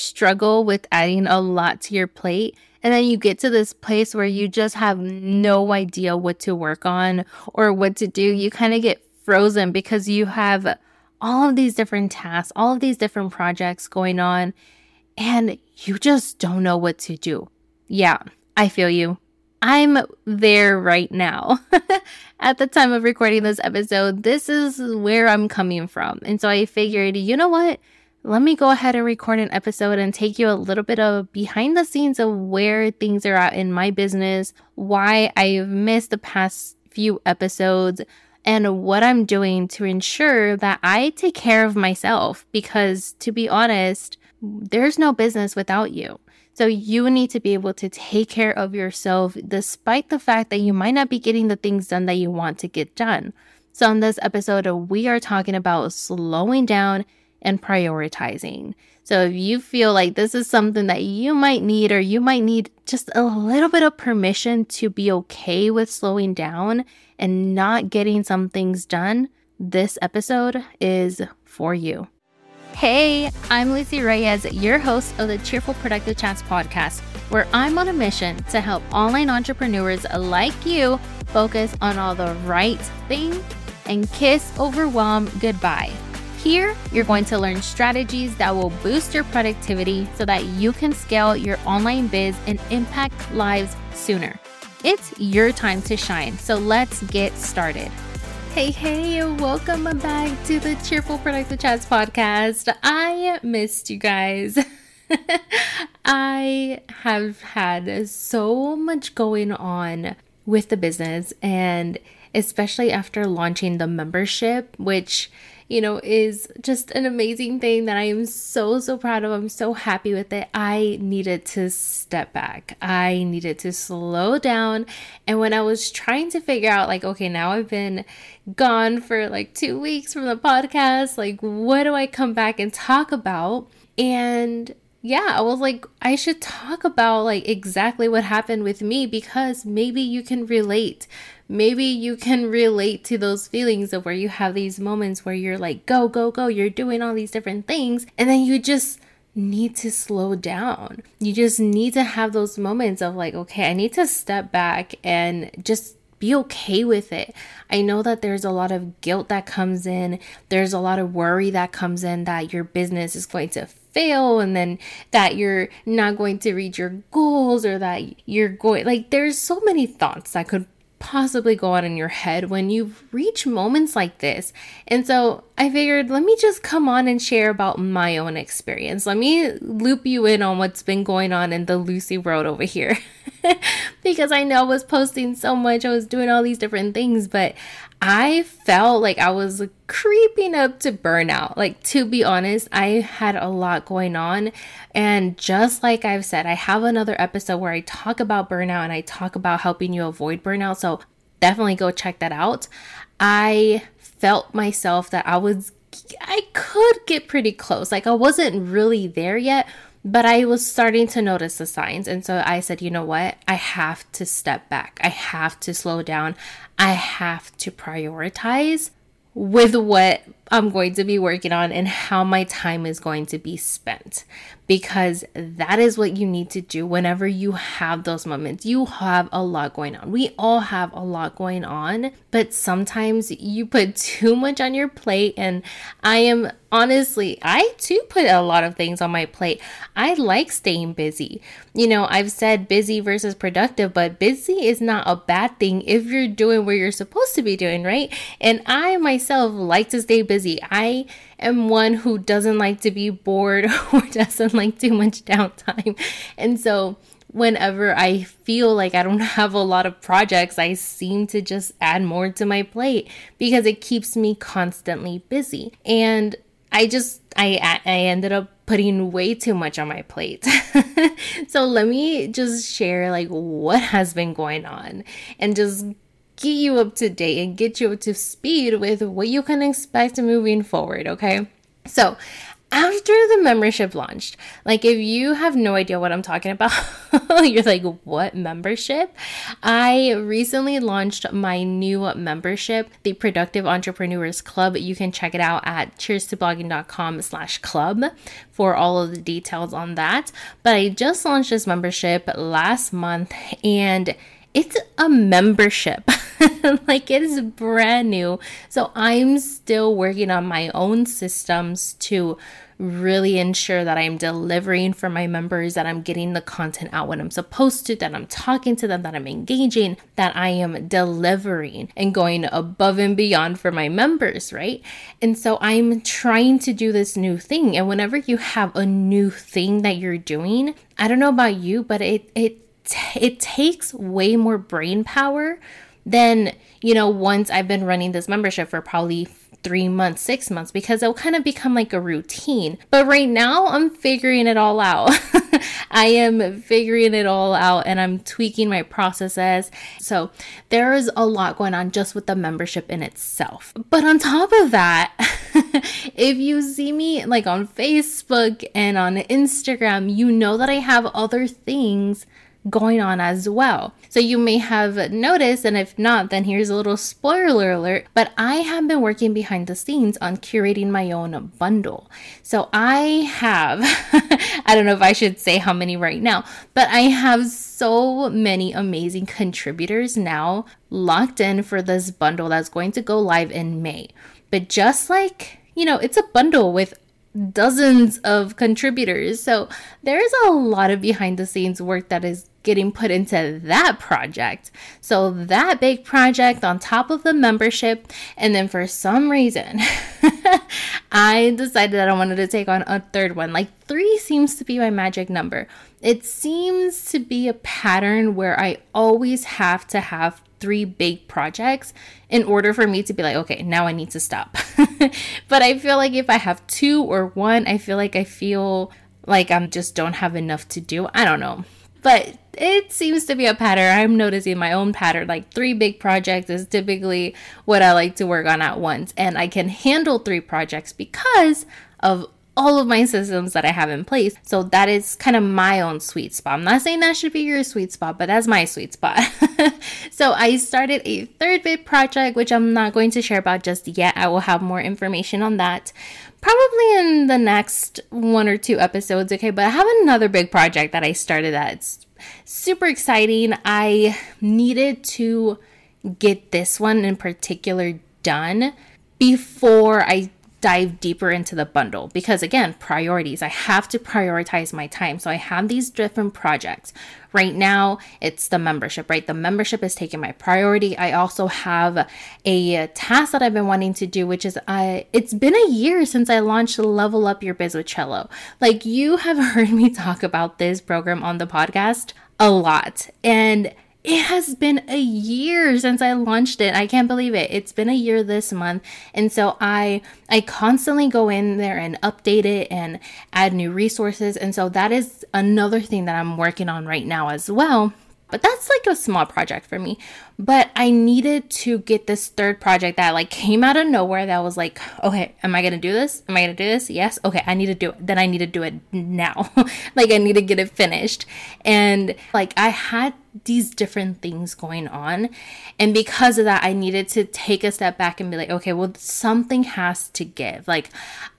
struggle with adding a lot to your plate and then you get to this place where you just have no idea what to work on or what to do, you kind of get frozen because you have all of these different tasks, all of these different projects going on, and you just don't know what to do. Yeah, I feel you. I'm there right now. At the time of recording this episode, this is where I'm coming from. And so I figured, you know what? Let me go ahead and record an episode and take you a little bit of behind the scenes of where things are at in my business, why I've missed the past few episodes, and what I'm doing to ensure that I take care of myself. Because to be honest, there's no business without you. So you need to be able to take care of yourself despite the fact that you might not be getting the things done that you want to get done. So in this episode, we are talking about slowing down and prioritizing. So if you feel like this is something that you might need, or you might need just a little bit of permission to be okay with slowing down and not getting some things done, this episode is for you. Hey, I'm Lucy Reyes, your host of the Cheerful Productive Chats podcast, where I'm on a mission to help online entrepreneurs like you focus on all the right things and kiss overwhelm goodbye here, you're going to learn strategies that will boost your productivity so that you can scale your online biz and impact lives sooner. It's your time to shine, so let's get started. Hey, hey, welcome back to the Cheerful Productive Chats podcast. I missed you guys. I have had so much going on with the business, and especially after launching the membership, which you know, is just an amazing thing that I am so, so proud of. I'm so happy with it. I needed to step back. I needed to slow down. And when I was trying to figure out, like, okay, now I've been gone for like two weeks from the podcast, like, what do I come back and talk about? And yeah, I was like, I should talk about like exactly what happened with me because maybe you can relate maybe you can relate to those feelings of where you have these moments where you're like, go, go, go, you're doing all these different things, and then you just need to slow down. You just need to have those moments of like, okay, I need to step back and just be okay with it. I know that there's a lot of guilt that comes in, there's a lot of worry that comes in that your business is going to fail and then that you're not going to reach your goals or that you're going like there's so many thoughts that could possibly go on in your head when you reach moments like this. And so I figured, let me just come on and share about my own experience. Let me loop you in on what's been going on in the Lucy world over here. because I know I was posting so much, I was doing all these different things, but I felt like I was creeping up to burnout. Like, to be honest, I had a lot going on. And just like I've said, I have another episode where I talk about burnout and I talk about helping you avoid burnout. So, definitely go check that out. I felt myself that I was, I could get pretty close. Like, I wasn't really there yet, but I was starting to notice the signs. And so I said, you know what? I have to step back. I have to slow down. I have to prioritize with what I'm going to be working on and how my time is going to be spent. Because that is what you need to do whenever you have those moments. You have a lot going on. We all have a lot going on, but sometimes you put too much on your plate. And I am honestly, I too put a lot of things on my plate. I like staying busy. You know, I've said busy versus productive, but busy is not a bad thing if you're doing what you're supposed to be doing, right? And I myself like to stay busy busy. I am one who doesn't like to be bored or doesn't like too much downtime. And so whenever I feel like I don't have a lot of projects, I seem to just add more to my plate because it keeps me constantly busy. And I just I I ended up putting way too much on my plate. so let me just share like what has been going on and just get you up to date and get you up to speed with what you can expect moving forward, okay? So, after the membership launched, like if you have no idea what I'm talking about, you're like, what membership? I recently launched my new membership, the Productive Entrepreneurs Club. You can check it out at cheers2blogging.com slash club for all of the details on that. But I just launched this membership last month and it's a membership. like it is brand new. So I'm still working on my own systems to really ensure that I'm delivering for my members, that I'm getting the content out when I'm supposed to, that I'm talking to them, that I'm engaging, that I am delivering and going above and beyond for my members, right? And so I'm trying to do this new thing. And whenever you have a new thing that you're doing, I don't know about you, but it, it, it takes way more brain power than, you know, once I've been running this membership for probably three months, six months, because it'll kind of become like a routine. But right now, I'm figuring it all out. I am figuring it all out and I'm tweaking my processes. So there is a lot going on just with the membership in itself. But on top of that, if you see me like on Facebook and on Instagram, you know that I have other things going on as well. So you may have noticed, and if not, then here's a little spoiler alert. But I have been working behind the scenes on curating my own bundle. So I have, I don't know if I should say how many right now, but I have so many amazing contributors now locked in for this bundle that's going to go live in May. But just like, you know, it's a bundle with dozens of contributors. So there's a lot of behind the scenes work that is getting put into that project. So that big project on top of the membership. And then for some reason, I decided that I wanted to take on a third one. Like three seems to be my magic number. It seems to be a pattern where I always have to have three big projects in order for me to be like, okay, now I need to stop. but I feel like if I have two or one, I feel like I feel like I'm just don't have enough to do. I don't know. But it seems to be a pattern. I'm noticing my own pattern. Like three big projects is typically what I like to work on at once. And I can handle three projects because of all of my systems that I have in place. So that is kind of my own sweet spot. I'm not saying that should be your sweet spot, but that's my sweet spot. so I started a third big project, which I'm not going to share about just yet. I will have more information on that probably in the next one or two episodes. Okay, but I have another big project that I started that's super exciting. I needed to get this one in particular done before I dive deeper into the bundle. Because again priorities. I have to prioritize my time. So i have these different projects. Right now it's the membership right? The membership is taking my priority. I also have a task that i've been wanting to do which is i it's been a year since i launched level up your biz with Trello. Like you have heard me talk about this program on the podcast a lot. And it has been a year since I launched it. I can't believe it. It's been a year this month. And so I I constantly go in there and update it and add new resources. And so that is another thing that I'm working on right now as well. But that's like a small project for me. But I needed to get this third project that like came out of nowhere that was like, okay, am I gonna do this? Am I gonna do this? Yes. Okay, I need to do it. Then I need to do it now. like I need to get it finished. And like I had these different things going on. And because of that, I needed to take a step back and be like, okay, well, something has to give. Like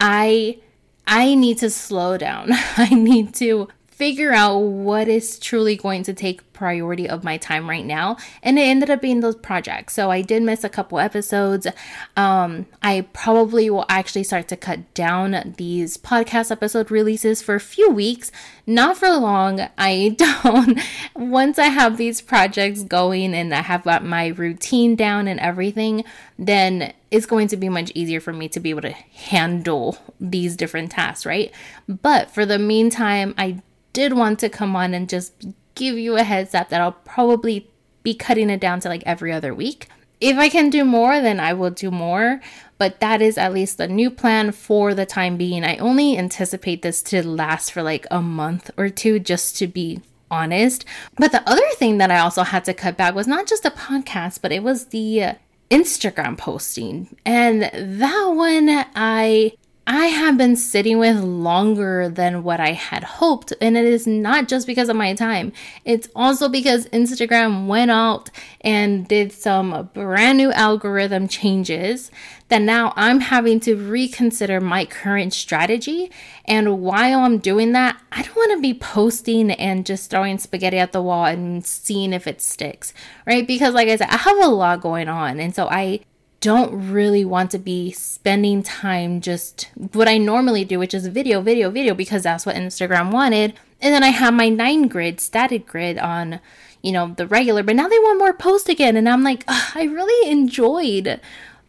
I I need to slow down. I need to figure out what is truly going to take priority of my time right now. And it ended up being those projects. So i did miss a couple episodes. Um i probably will actually start to cut down these podcast episode releases for a few weeks. Not for long. I don't. Once i have these projects going and i have got my routine down and everything then it's going to be much easier for me to be able to handle these different tasks right? But for the meantime i did want to come on and just give you a heads up that I'll probably be cutting it down to like every other week. If I can do more, then I will do more, but that is at least the new plan for the time being. I only anticipate this to last for like a month or two just to be honest. But the other thing that I also had to cut back was not just the podcast, but it was the uh, Instagram posting. And that one I I have been sitting with longer than what I had hoped. And it is not just because of my time, it's also because Instagram went out and did some brand new algorithm changes that now I'm having to reconsider my current strategy. And while I'm doing that, I don't want to be posting and just throwing spaghetti at the wall and seeing if it sticks, right? Because, like I said, I have a lot going on. And so I don't really want to be spending time just what I normally do, which is video, video, video, because that's what Instagram wanted. And then I have my nine grid, static grid on, you know, the regular, but now they want more post again. And I'm like, I really enjoyed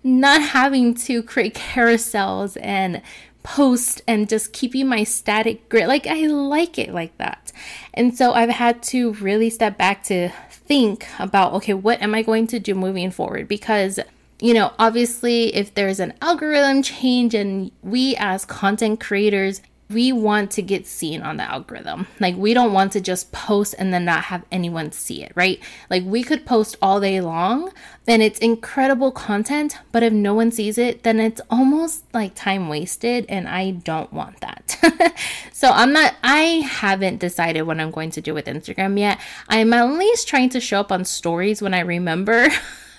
not having to create carousels and post and just keeping my static grid. Like, I like it like that. And so I've had to really step back to think about okay, what am I going to do moving forward? Because you know, obviously, if there's an algorithm change and we as content creators, we want to get seen on the algorithm. Like, we don't want to just post and then not have anyone see it, right? Like, we could post all day long and it's incredible content, but if no one sees it, then it's almost like time wasted, and I don't want that. so, I'm not, I haven't decided what I'm going to do with Instagram yet. I'm at least trying to show up on stories when I remember.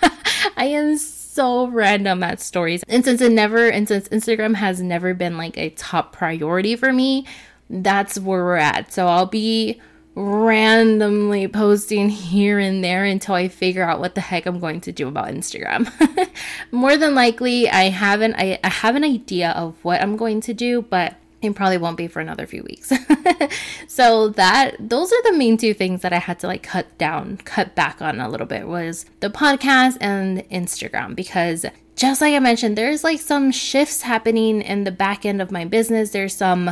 I am so random at stories. And since it never, and since Instagram has never been like a top priority for me, that's where we're at. So I'll be randomly posting here and there until I figure out what the heck I'm going to do about Instagram. More than likely, I haven't I, I have an idea of what I'm going to do, but it probably won't be for another few weeks. so that those are the main two things that I had to like cut down, cut back on a little bit was the podcast and Instagram because just like I mentioned, there's like some shifts happening in the back end of my business. There's some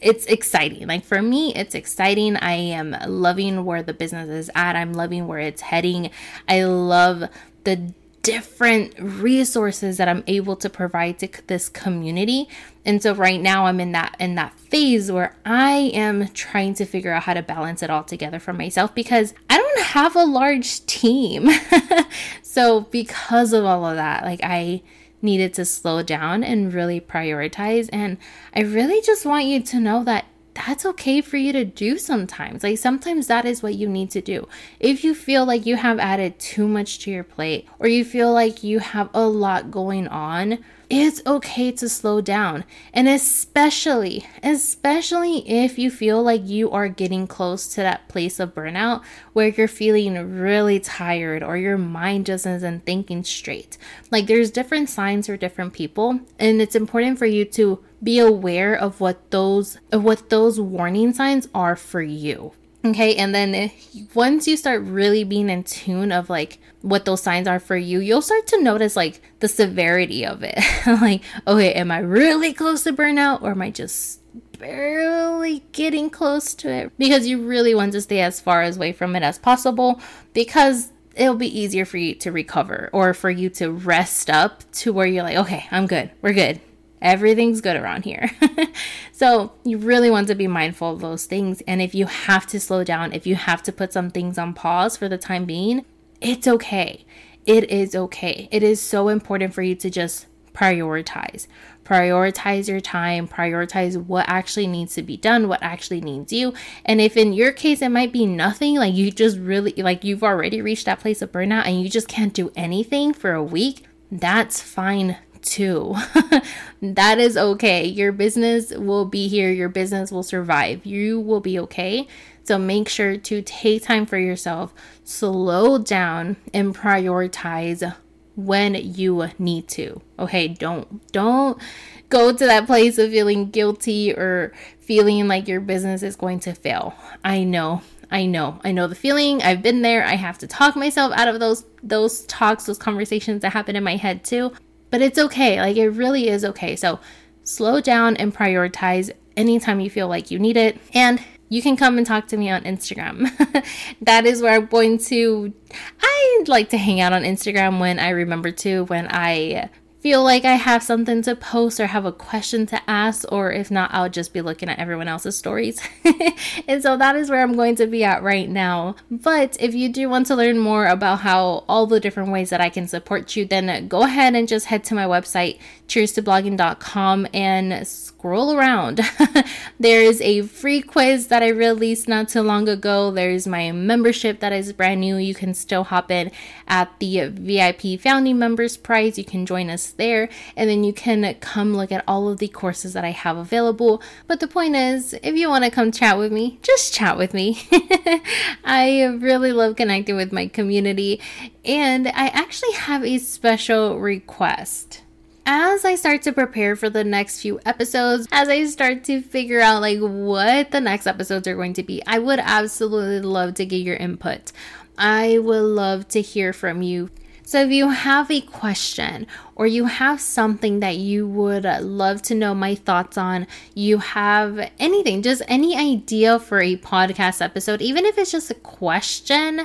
it's exciting. Like for me, it's exciting. I am loving where the business is at. I'm loving where it's heading. I love the different resources that I'm able to provide to this community. And so right now I'm in that in that phase where I am trying to figure out how to balance it all together for myself because I don't have a large team. so because of all of that, like I needed to slow down and really prioritize and I really just want you to know that that's okay for you to do sometimes. Like sometimes that is what you need to do. If you feel like you have added too much to your plate or you feel like you have a lot going on, it's okay to slow down. And especially, especially if you feel like you are getting close to that place of burnout where you're feeling really tired or your mind just isn't thinking straight. Like there's different signs for different people, and it's important for you to be aware of what those of what those warning signs are for you. Okay, and then once you start really being in tune of like what those signs are for you, you'll start to notice like the severity of it. like, okay, am I really close to burnout or am I just barely getting close to it? Because you really want to stay as far away from it as possible because it'll be easier for you to recover or for you to rest up to where you're like, okay, I'm good. We're good. Everything's good around here. so, you really want to be mindful of those things. And if you have to slow down, if you have to put some things on pause for the time being, it's okay. It is okay. It is so important for you to just prioritize. Prioritize your time, prioritize what actually needs to be done, what actually needs you. And if in your case it might be nothing, like you just really, like you've already reached that place of burnout and you just can't do anything for a week, that's fine too. that is okay. Your business will be here, your business will survive. You will be okay. So make sure to take time for yourself, slow down and prioritize when you need to. Okay, don't don't go to that place of feeling guilty or feeling like your business is going to fail. I know. I know. I know the feeling. I've been there. I have to talk myself out of those those talks, those conversations that happen in my head too. But it's okay. Like it really is okay. So slow down and prioritize anytime you feel like you need it. And you can come and talk to me on Instagram. that is where I'm going to. I like to hang out on Instagram when I remember to, when I feel like I have something to post or have a question to ask, or if not, I'll just be looking at everyone else's stories. and so that is where I'm going to be at right now. But if you do want to learn more about how all the different ways that I can support you, then go ahead and just head to my website, cheers to blogging.com, and scroll around. there is a free quiz that I released not too long ago. There's my membership that is brand new. You can still hop in at the VIP founding members prize. You can join us there and then you can come look at all of the courses that I have available. But the point is, if you want to come chat with me, just chat with me. I really love connecting with my community and I actually have a special request as I start to prepare for the next few episodes, as I start to figure out like what the next episodes are going to be, I would absolutely love to get your input. I would love to hear from you. So, if you have a question or you have something that you would uh, love to know my thoughts on, you have anything, just any idea for a podcast episode, even if it's just a question,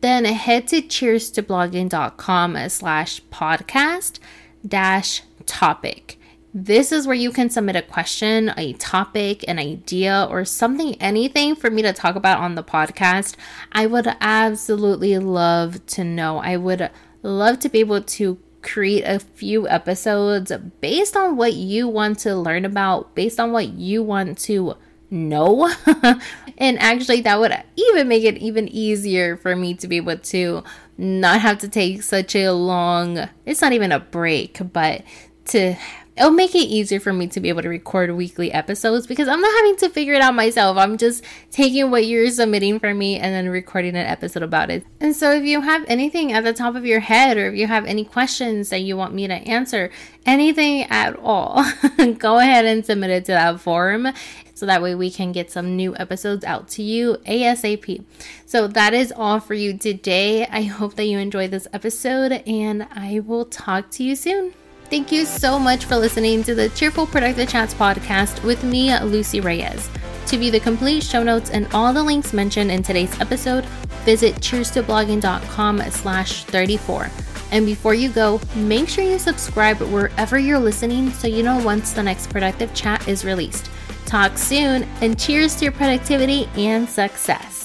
then head to cheers to blogging.com slash podcast dash topic. This is where you can submit a question, a topic, an idea, or something, anything for me to talk about on the podcast. I would absolutely love to know. I would love to be able to create a few episodes based on what you want to learn about, based on what you want to know. and actually, that would even make it even easier for me to be able to not have to take such a long, it's not even a break, but to it'll make it easier for me to be able to record weekly episodes because I'm not having to figure it out myself. I'm just taking what you're submitting for me and then recording an episode about it. And so if you have anything at the top of your head or if you have any questions that you want me to answer, anything at all, go ahead and submit it to that forum so that way we can get some new episodes out to you ASAP. So that is all for you today. I hope that you enjoyed this episode and I will talk to you soon. Thank you so much for listening to the Cheerful Productive Chats podcast with me, Lucy Reyes. To view the complete show notes and all the links mentioned in today's episode, visit cheerstoblogging.com slash 34. And before you go, make sure you subscribe wherever you're listening so you know once the next productive chat is released. Talk soon, and cheers to your productivity and success.